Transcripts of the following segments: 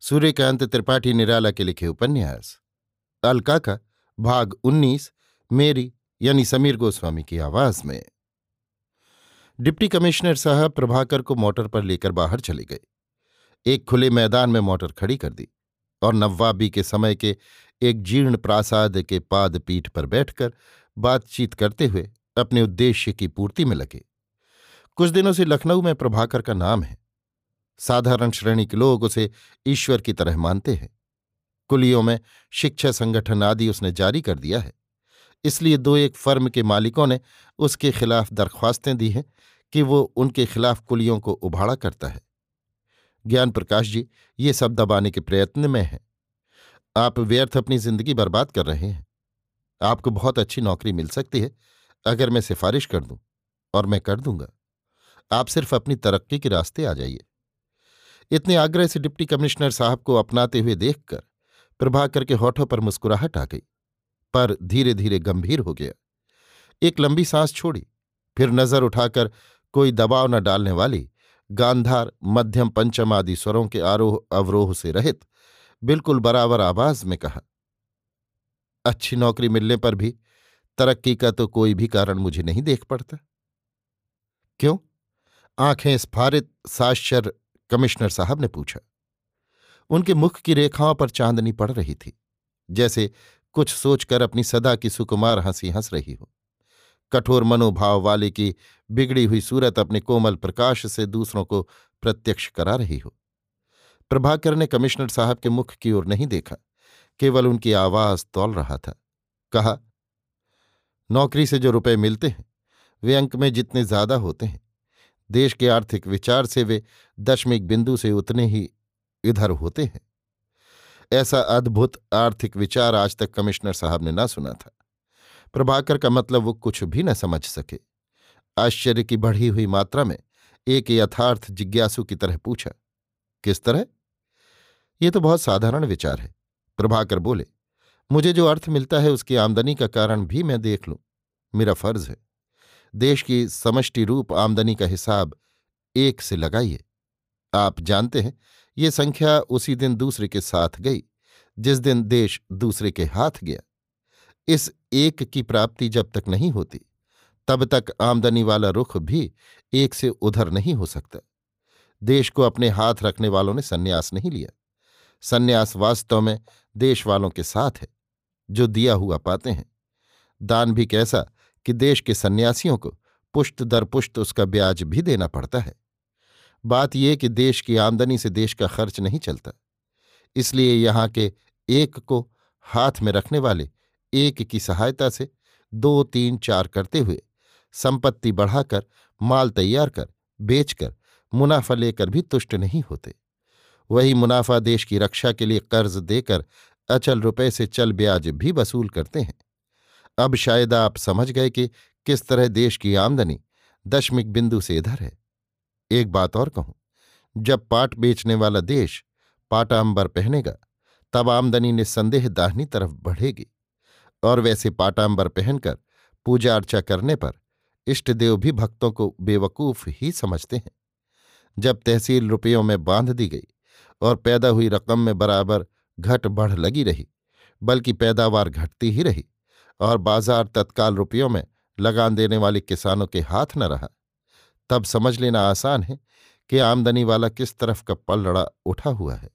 सूर्यकांत त्रिपाठी निराला के लिखे उपन्यास। अलका का भाग उन्नीस, मेरी, यानी समीर गोस्वामी की आवाज़ में। डिप्टी कमिश्नर साहब प्रभाकर को मोटर पर लेकर बाहर चले गए। एक खुले मैदान में मोटर खड़ी कर दी और नवाबी के समय के एक जीर्ण प्रासाद के पाद पीठ पर बैठकर बातचीत करते हुए अपने उद्देश्य की पूर्ति में लगे। कुछ दिनों से लखनऊ में प्रभाकर का नाम है। साधारण श्रेणी के लोग उसे ईश्वर की तरह मानते हैं। कुलियों में शिक्षा संगठन आदि उसने जारी कर दिया है। इसलिए दो एक फर्म के मालिकों ने उसके खिलाफ दरख्वास्तें दी हैं कि वो उनके खिलाफ कुलियों को उभाड़ा करता है। ज्ञान प्रकाश जी, ये सब दबाने के प्रयत्न में हैं। आप व्यर्थ अपनी ज़िंदगी बर्बाद कर रहे हैं। आपको बहुत अच्छी नौकरी मिल सकती है, अगर मैं सिफारिश कर दूँ, और मैं कर दूँगा। आप सिर्फ़ अपनी तरक्की के रास्ते आ जाइए। इतने आग्रह से डिप्टी कमिश्नर साहब को अपनाते हुए देखकर प्रभाकर के होठों पर मुस्कुराहट आ गई, पर धीरे धीरे गंभीर हो गया। एक लंबी सांस छोड़ी, फिर नज़र उठाकर कोई दबाव न डालने वाली गांधार, मध्यम पंचम आदि स्वरों के आरोह, अवरोह से रहित, बिल्कुल बराबर आवाज़ में कहा, अच्छी नौकरी मिलने पर भी तरक्की का तो कोई भी कारण मुझे नहीं देख पड़ता। क्यों? आँखें स्फारित साश्चर्य कमिश्नर साहब ने पूछा। उनके मुख की रेखाओं पर चांदनी पड़ रही थी, जैसे कुछ सोचकर अपनी सदा की सुकुमार हँसी हंस रही हो। कठोर मनोभाव वाले की बिगड़ी हुई सूरत अपने कोमल प्रकाश से दूसरों को प्रत्यक्ष करा रही हो। प्रभाकर ने कमिश्नर साहब के मुख की ओर नहीं देखा, केवल उनकी आवाज़ तौल रहा था। कहा, नौकरी से जो रुपए मिलते हैं, वे अंक में जितने ज़्यादा होते हैं देश के आर्थिक विचार से वे दशमिक बिंदु से उतने ही इधर होते हैं। ऐसा अद्भुत आर्थिक विचार आज तक कमिश्नर साहब ने ना सुना था। प्रभाकर का मतलब वो कुछ भी न समझ सके। आश्चर्य की बढ़ी हुई मात्रा में एक यथार्थ जिज्ञासु की तरह पूछा, किस तरह? ये तो बहुत साधारण विचार है। प्रभाकर बोले, मुझे जो अर्थ मिलता है उसकी आमदनी का कारण भी मैं देख लूँ। मेरा फ़र्ज़ है। देश की समष्टि रूप आमदनी का हिसाब एक से लगाइए। आप जानते हैं, ये संख्या उसी दिन दूसरे के साथ गई, जिस दिन देश दूसरे के हाथ गया। इस एक की प्राप्ति जब तक नहीं होती, तब तक आमदनी वाला रुख भी एक से उधर नहीं हो सकता। देश को अपने हाथ रखने वालों ने सन्यास नहीं लिया। सन्यास वास्तव में देश वालों के साथ है, जो दिया हुआ पाते हैं। दान भी कैसा कि देश के सन्यासियों को पुष्ट दर पुष्ट उसका ब्याज भी देना पड़ता है। बात यह कि देश की आमदनी से देश का खर्च नहीं चलता। इसलिए यहाँ के एक को हाथ में रखने वाले एक की सहायता से दो, तीन, चार करते हुए संपत्ति बढ़ाकर, माल तैयार कर, बेचकर, मुनाफा लेकर भी तुष्ट नहीं होते। वही मुनाफा देश की रक्षा के लिए कर्ज देकर अचल रुपए से चल ब्याज भी वसूल करते हैं। अब शायद आप समझ गए कि किस तरह देश की आमदनी दशमिक बिंदु से इधर है। एक बात और कहूँ, जब पाट बेचने वाला देश पाटांबर पहनेगा, तब आमदनी निस्संदेह दाहिनी तरफ़ बढ़ेगी, और वैसे पाटांबर पहनकर पूजा अर्चा करने पर इष्टदेव भी भक्तों को बेवकूफ़ ही समझते हैं। जब तहसील रुपयों में बाँध दी गई और पैदा हुई रकम में बराबर घट बढ़ लगी रही, बल्कि पैदावार घटती ही रही और बाज़ार तत्काल रुपयों में लगान देने वाले किसानों के हाथ न रहा। तब समझ लेना आसान है कि आमदनी वाला किस तरफ़ का पलड़ा उठा हुआ है।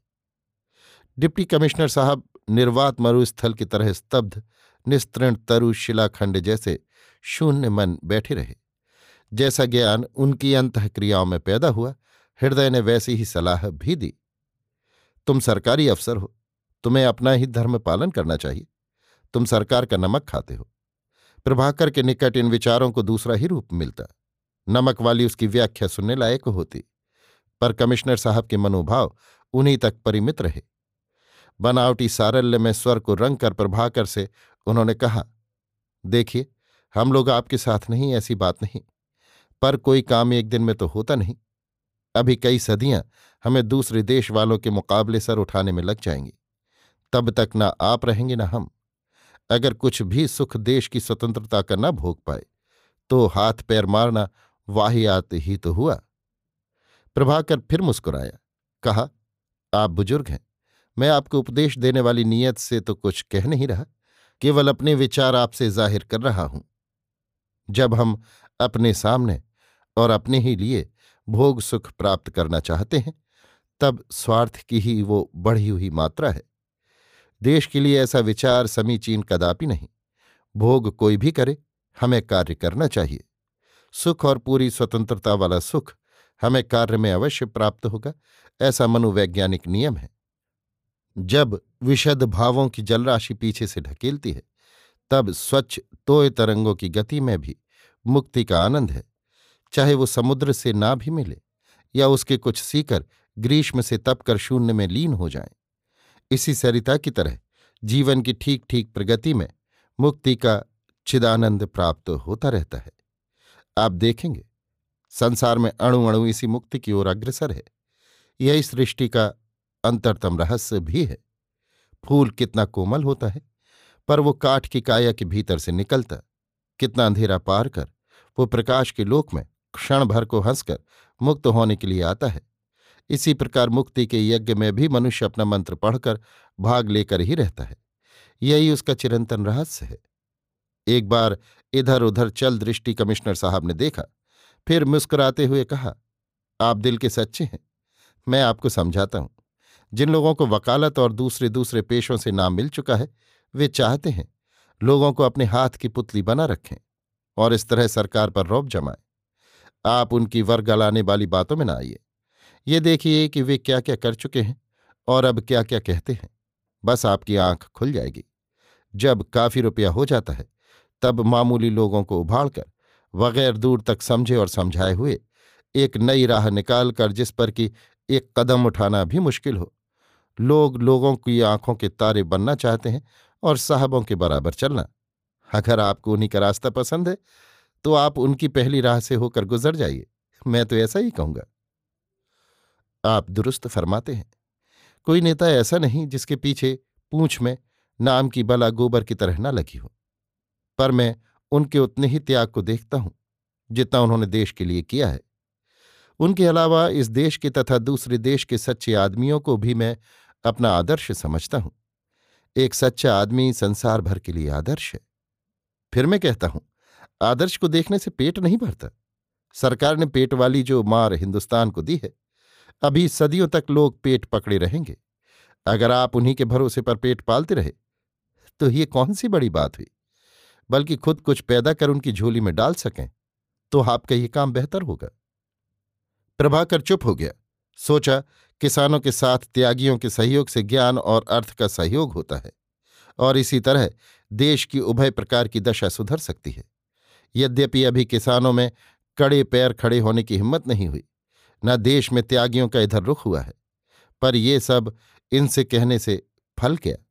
डिप्टी कमिश्नर साहब निर्वात मरुस्थल की तरह स्तब्ध, निस्तृण, तरु शिलाखंड जैसे शून्य मन बैठे रहे। जैसा ज्ञान उनकी अंत क्रियाओं में पैदा हुआ, हृदय ने वैसी ही सलाह भी दी। तुम सरकारी अफसर हो, तुम्हें अपना ही धर्म पालन करना चाहिए। तुम सरकार का नमक खाते हो। प्रभाकर के निकट इन विचारों को दूसरा ही रूप मिलता। नमक वाली उसकी व्याख्या सुनने लायक होती, पर कमिश्नर साहब के मनोभाव उन्हीं तक परिमित रहे। बनावटी सारल्य में स्वर को रंग कर प्रभाकर से उन्होंने कहा, देखिए, हम लोग आपके साथ नहीं, ऐसी बात नहीं, पर कोई काम एक दिन में तो होता नहीं। अभी कई सदियाँ हमें दूसरे देश वालों के मुकाबले सर उठाने में लग जाएँगी। तब तक ना आप रहेंगे ना हम। अगर कुछ भी सुख देश की स्वतंत्रता का न भोग पाए तो हाथ पैर मारना वाहियात ही तो हुआ। प्रभाकर फिर मुस्कुराया, कहा, आप बुज़ुर्ग हैं। मैं आपको उपदेश देने वाली नीयत से तो कुछ कह नहीं रहा, केवल अपने विचार आपसे ज़ाहिर कर रहा हूँ। जब हम अपने सामने और अपने ही लिए भोग सुख प्राप्त करना चाहते हैं, तब स्वार्थ की ही वो बढ़ी हुई मात्रा है। देश के लिए ऐसा विचार समीचीन कदापि नहीं। भोग कोई भी करे, हमें कार्य करना चाहिए। सुख और पूरी स्वतंत्रता वाला सुख हमें कार्य में अवश्य प्राप्त होगा, ऐसा मनोवैज्ञानिक नियम है। जब विशद भावों की जलराशि पीछे से ढकेलती है, तब स्वच्छ तोय तरंगों की गति में भी मुक्ति का आनंद है। चाहे वो समुद्र से ना भी मिले या उसके कुछ सीकर ग्रीष्म से तपकर शून्य में लीन हो जाएँ। इसी सरिता की तरह, जीवन की ठीक ठीक प्रगति में मुक्ति का चिदानंद प्राप्त होता रहता है। आप देखेंगे, संसार में अणु अणु इसी मुक्ति की ओर अग्रसर है। यही सृष्टि का अंतरतम रहस्य भी है। फूल कितना कोमल होता है, पर वो काठ की काया के भीतर से निकलता, कितना अंधेरा पार कर, वो प्रकाश के लोक में क्षण भर को हंसकर मुक्त होने के लिए आता है। इसी प्रकार मुक्ति के यज्ञ में भी मनुष्य अपना मंत्र पढ़कर भाग लेकर ही रहता है। यही उसका चिरंतन रहस्य है। एक बार इधर उधर चल दृष्टि कमिश्नर साहब ने देखा, फिर मुस्कुराते हुए कहा, आप दिल के सच्चे हैं। मैं आपको समझाता हूँ। जिन लोगों को वकालत और दूसरे दूसरे पेशों से नाम मिल चुका है, वे चाहते हैं लोगों को अपने हाथ की पुतली बना रखें और इस तरह सरकार पर रौब जमाएँ। आप उनकी वर्गलाने वाली बातों में ना आइए। ये देखिए कि वे क्या क्या कर चुके हैं और अब क्या क्या कहते हैं। बस आपकी आँख खुल जाएगी। जब काफ़ी रुपया हो जाता है, तब मामूली लोगों को उभाड़कर बगैर दूर तक समझे और समझाए हुए, एक नई राह निकालकर जिस पर कि एक कदम उठाना भी मुश्किल हो। लोग लोगों की आँखों के तारे बनना चाहते हैं और साहबों के बराबर चलना। अगर आपको उन्हीं का रास्ता पसंद है तो आप उनकी पहली राह से होकर गुजर जाइए। मैं तो ऐसा ही कहूँगा। आप दुरुस्त फरमाते हैं। कोई नेता ऐसा नहीं जिसके पीछे पूंछ में नाम की बला गोबर की तरह न लगी हो। पर मैं उनके उतने ही त्याग को देखता हूँ, जितना उन्होंने देश के लिए किया है। उनके अलावा इस देश के तथा दूसरे देश के सच्चे आदमियों को भी मैं अपना आदर्श समझता हूँ। एक सच्चा आदमी संसार भर के लिए आदर्श है। फिर मैं कहता हूँ, आदर्श को देखने से पेट नहीं भरता। सरकार ने पेट वाली जो मार हिंदुस्तान को दी है अभी सदियों तक लोग पेट पकड़े रहेंगे। अगर आप उन्हीं के भरोसे पर पेट पालते रहे तो ये कौन सी बड़ी बात हुई? बल्कि खुद कुछ पैदा कर उनकी झोली में डाल सकें तो आपका ये काम बेहतर होगा। प्रभाकर चुप हो गया। सोचा, किसानों के साथ त्यागियों के सहयोग से ज्ञान और अर्थ का सहयोग होता है, और इसी तरह देश की उभय प्रकार की दशा सुधर सकती है। यद्यपि अभी किसानों में कड़े पैर खड़े होने की हिम्मत नहीं हुई। न देश में त्यागियों का इधर रुख हुआ है। पर ये सब इनसे कहने से फल क्या?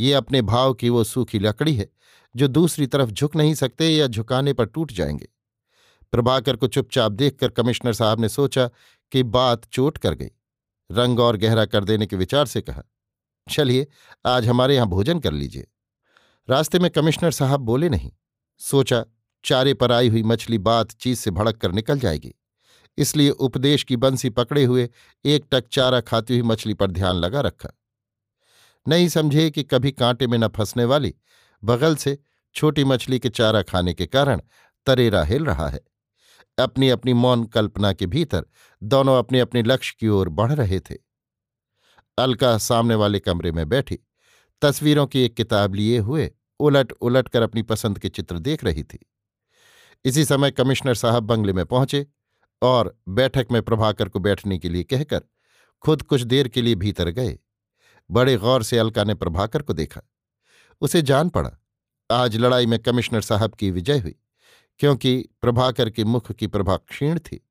ये अपने भाव की वो सूखी लकड़ी है, जो दूसरी तरफ़ झुक नहीं सकते या झुकाने पर टूट जाएँगे। प्रभाकर को चुपचाप देखकर कमिश्नर साहब ने सोचा कि बात चोट कर गई। रंग और गहरा कर देने के विचार से कहा, चलिए, आज हमारे यहाँ भोजन कर लीजिए। रास्ते में कमिश्नर साहब बोले नहीं। सोचा, चारे पर आई हुई मछली बात चीज़ से भड़क कर निकल जाएगी। इसलिए उपदेश की बंसी पकड़े हुए एक टक चारा खाती हुई मछली पर ध्यान लगा रखा। नहीं समझे कि कभी कांटे में न फंसने वाली, बगल से छोटी मछली के चारा खाने के कारण तरेरा हिल रहा है। अपनी अपनी मौन कल्पना के भीतर दोनों अपने अपने लक्ष्य की ओर बढ़ रहे थे। अलका सामने वाले कमरे में बैठी, तस्वीरों की एक किताब लिए हुए उलट उलट कर अपनी पसंद के चित्र देख रही थी। इसी समय कमिश्नर साहब बंगले में पहुँचे और बैठक में प्रभाकर को बैठने के लिए कहकर खुद कुछ देर के लिए भीतर गए। बड़े गौर से अलका ने प्रभाकर को देखा। उसे जान पड़ा, आज लड़ाई में कमिश्नर साहब की विजय हुई, क्योंकि प्रभाकर के मुख की प्रभा क्षीण थी।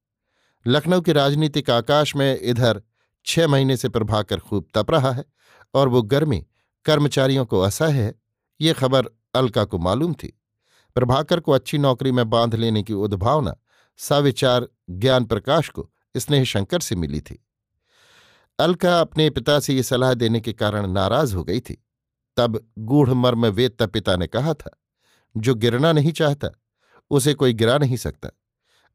लखनऊ के राजनीतिक आकाश में इधर छह महीने से प्रभाकर खूब तप रहा है और वो गर्मी, कर्मचारियों को असह्य है, ये खबर अलका को मालूम थी। प्रभाकर को अच्छी नौकरी में बाँध लेने की उद्भावना सविचार ज्ञान प्रकाश को स्नेह शंकर से मिली थी। अलका अपने पिता से ये सलाह देने के कारण नाराज़ हो गई थी। तब गूढ़ मर्म वेदता पिता ने कहा था, जो गिरना नहीं चाहता, उसे कोई गिरा नहीं सकता,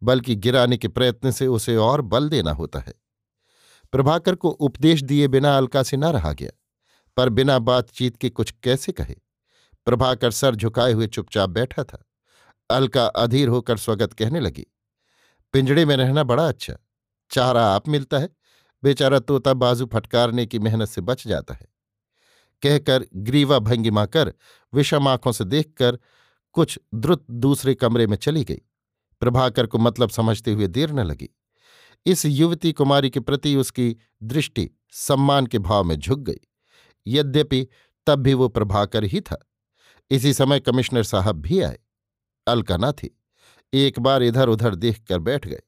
बल्कि गिराने के प्रयत्न से उसे और बल देना होता है। प्रभाकर को उपदेश दिए बिना अलका से न रहा गया, पर बिना बातचीत के कुछ कैसे कहे। प्रभाकर सर झुकाए हुए चुपचाप बैठा था। अलका अधीर होकर स्वगत कहने लगी पिंजड़े में रहना बड़ा अच्छा। चारा आप मिलता है। बेचारा तोता बाजू फटकारने की मेहनत से बच जाता है। कहकर ग्रीवा भंगिमा कर विषम आँखों से देखकर कुछ द्रुत दूसरे कमरे में चली गई। प्रभाकर को मतलब समझते हुए देर न लगी। इस युवती कुमारी के प्रति उसकी दृष्टि सम्मान के भाव में झुक गई। यद्यपि तब भी वो प्रभाकर ही था। इसी समय कमिश्नर साहब भी आए। अलका न थी। एक बार इधर उधर देख कर बैठ गए।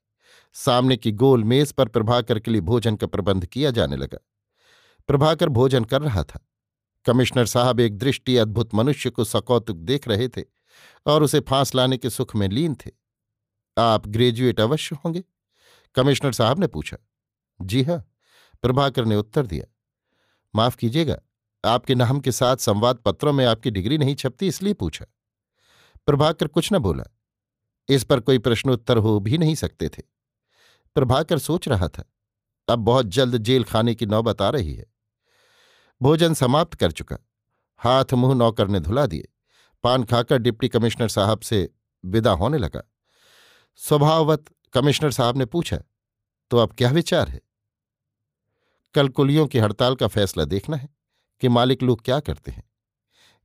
सामने की गोल मेज पर प्रभाकर के लिए भोजन का प्रबंध किया जाने लगा। प्रभाकर भोजन कर रहा था। कमिश्नर साहब एक दृष्टि अद्भुत मनुष्य को सकौतुक देख रहे थे और उसे फांस लाने के सुख में लीन थे। आप ग्रेजुएट अवश्य होंगे? कमिश्नर साहब ने पूछा। जी हाँ। प्रभाकर ने उत्तर दिया। माफ़ कीजिएगा, आपके नाम के साथ संवाद पत्रों में आपकी डिग्री नहीं छपती इसलिए पूछा। प्रभाकर कुछ न बोला। इस पर कोई प्रश्नोत्तर हो भी नहीं सकते थे। प्रभाकर सोच रहा था, अब बहुत जल्द जेल खाने की नौबत आ रही है। भोजन समाप्त कर चुका। हाथ मुँह नौकर ने धुला दिए। पान खाकर डिप्टी कमिश्नर साहब से विदा होने लगा। स्वभाववत कमिश्नर साहब ने पूछा तो अब क्या विचार है? कल कुलियों की हड़ताल का फैसला देखना है कि मालिक लोग क्या करते हैं।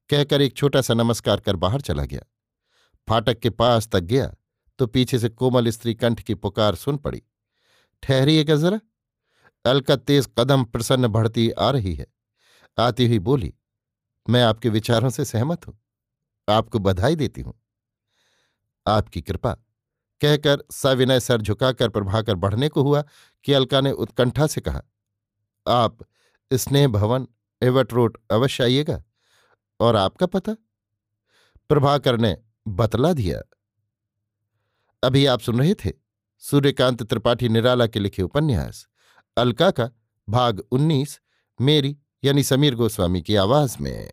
कहकर एक छोटा सा नमस्कार कर बाहर चला गया। फाटक के पास तक गया तो पीछे से कोमल स्त्री कंठ की पुकार सुन पड़ी। ठहरिएगा जरा? अलका तेज कदम प्रसन्न बढ़ती आ रही है। आती हुई बोली, मैं आपके विचारों से सहमत हूँ। आपको बधाई देती हूँ। आपकी कृपा। कहकर सविनय सर झुकाकर प्रभाकर बढ़ने को हुआ कि अलका ने उत्कंठा से कहा, आप स्नेह भवन, एवट रोड अवश्य आइएगा और आपका पता? प्रभाकर ने बतला दिया। अभी आप सुन रहे थे सूर्यकांत त्रिपाठी निराला के लिखे उपन्यास, अलका का भाग उन्नीस, मेरी यानी समीर गोस्वामी की आवाज़ में।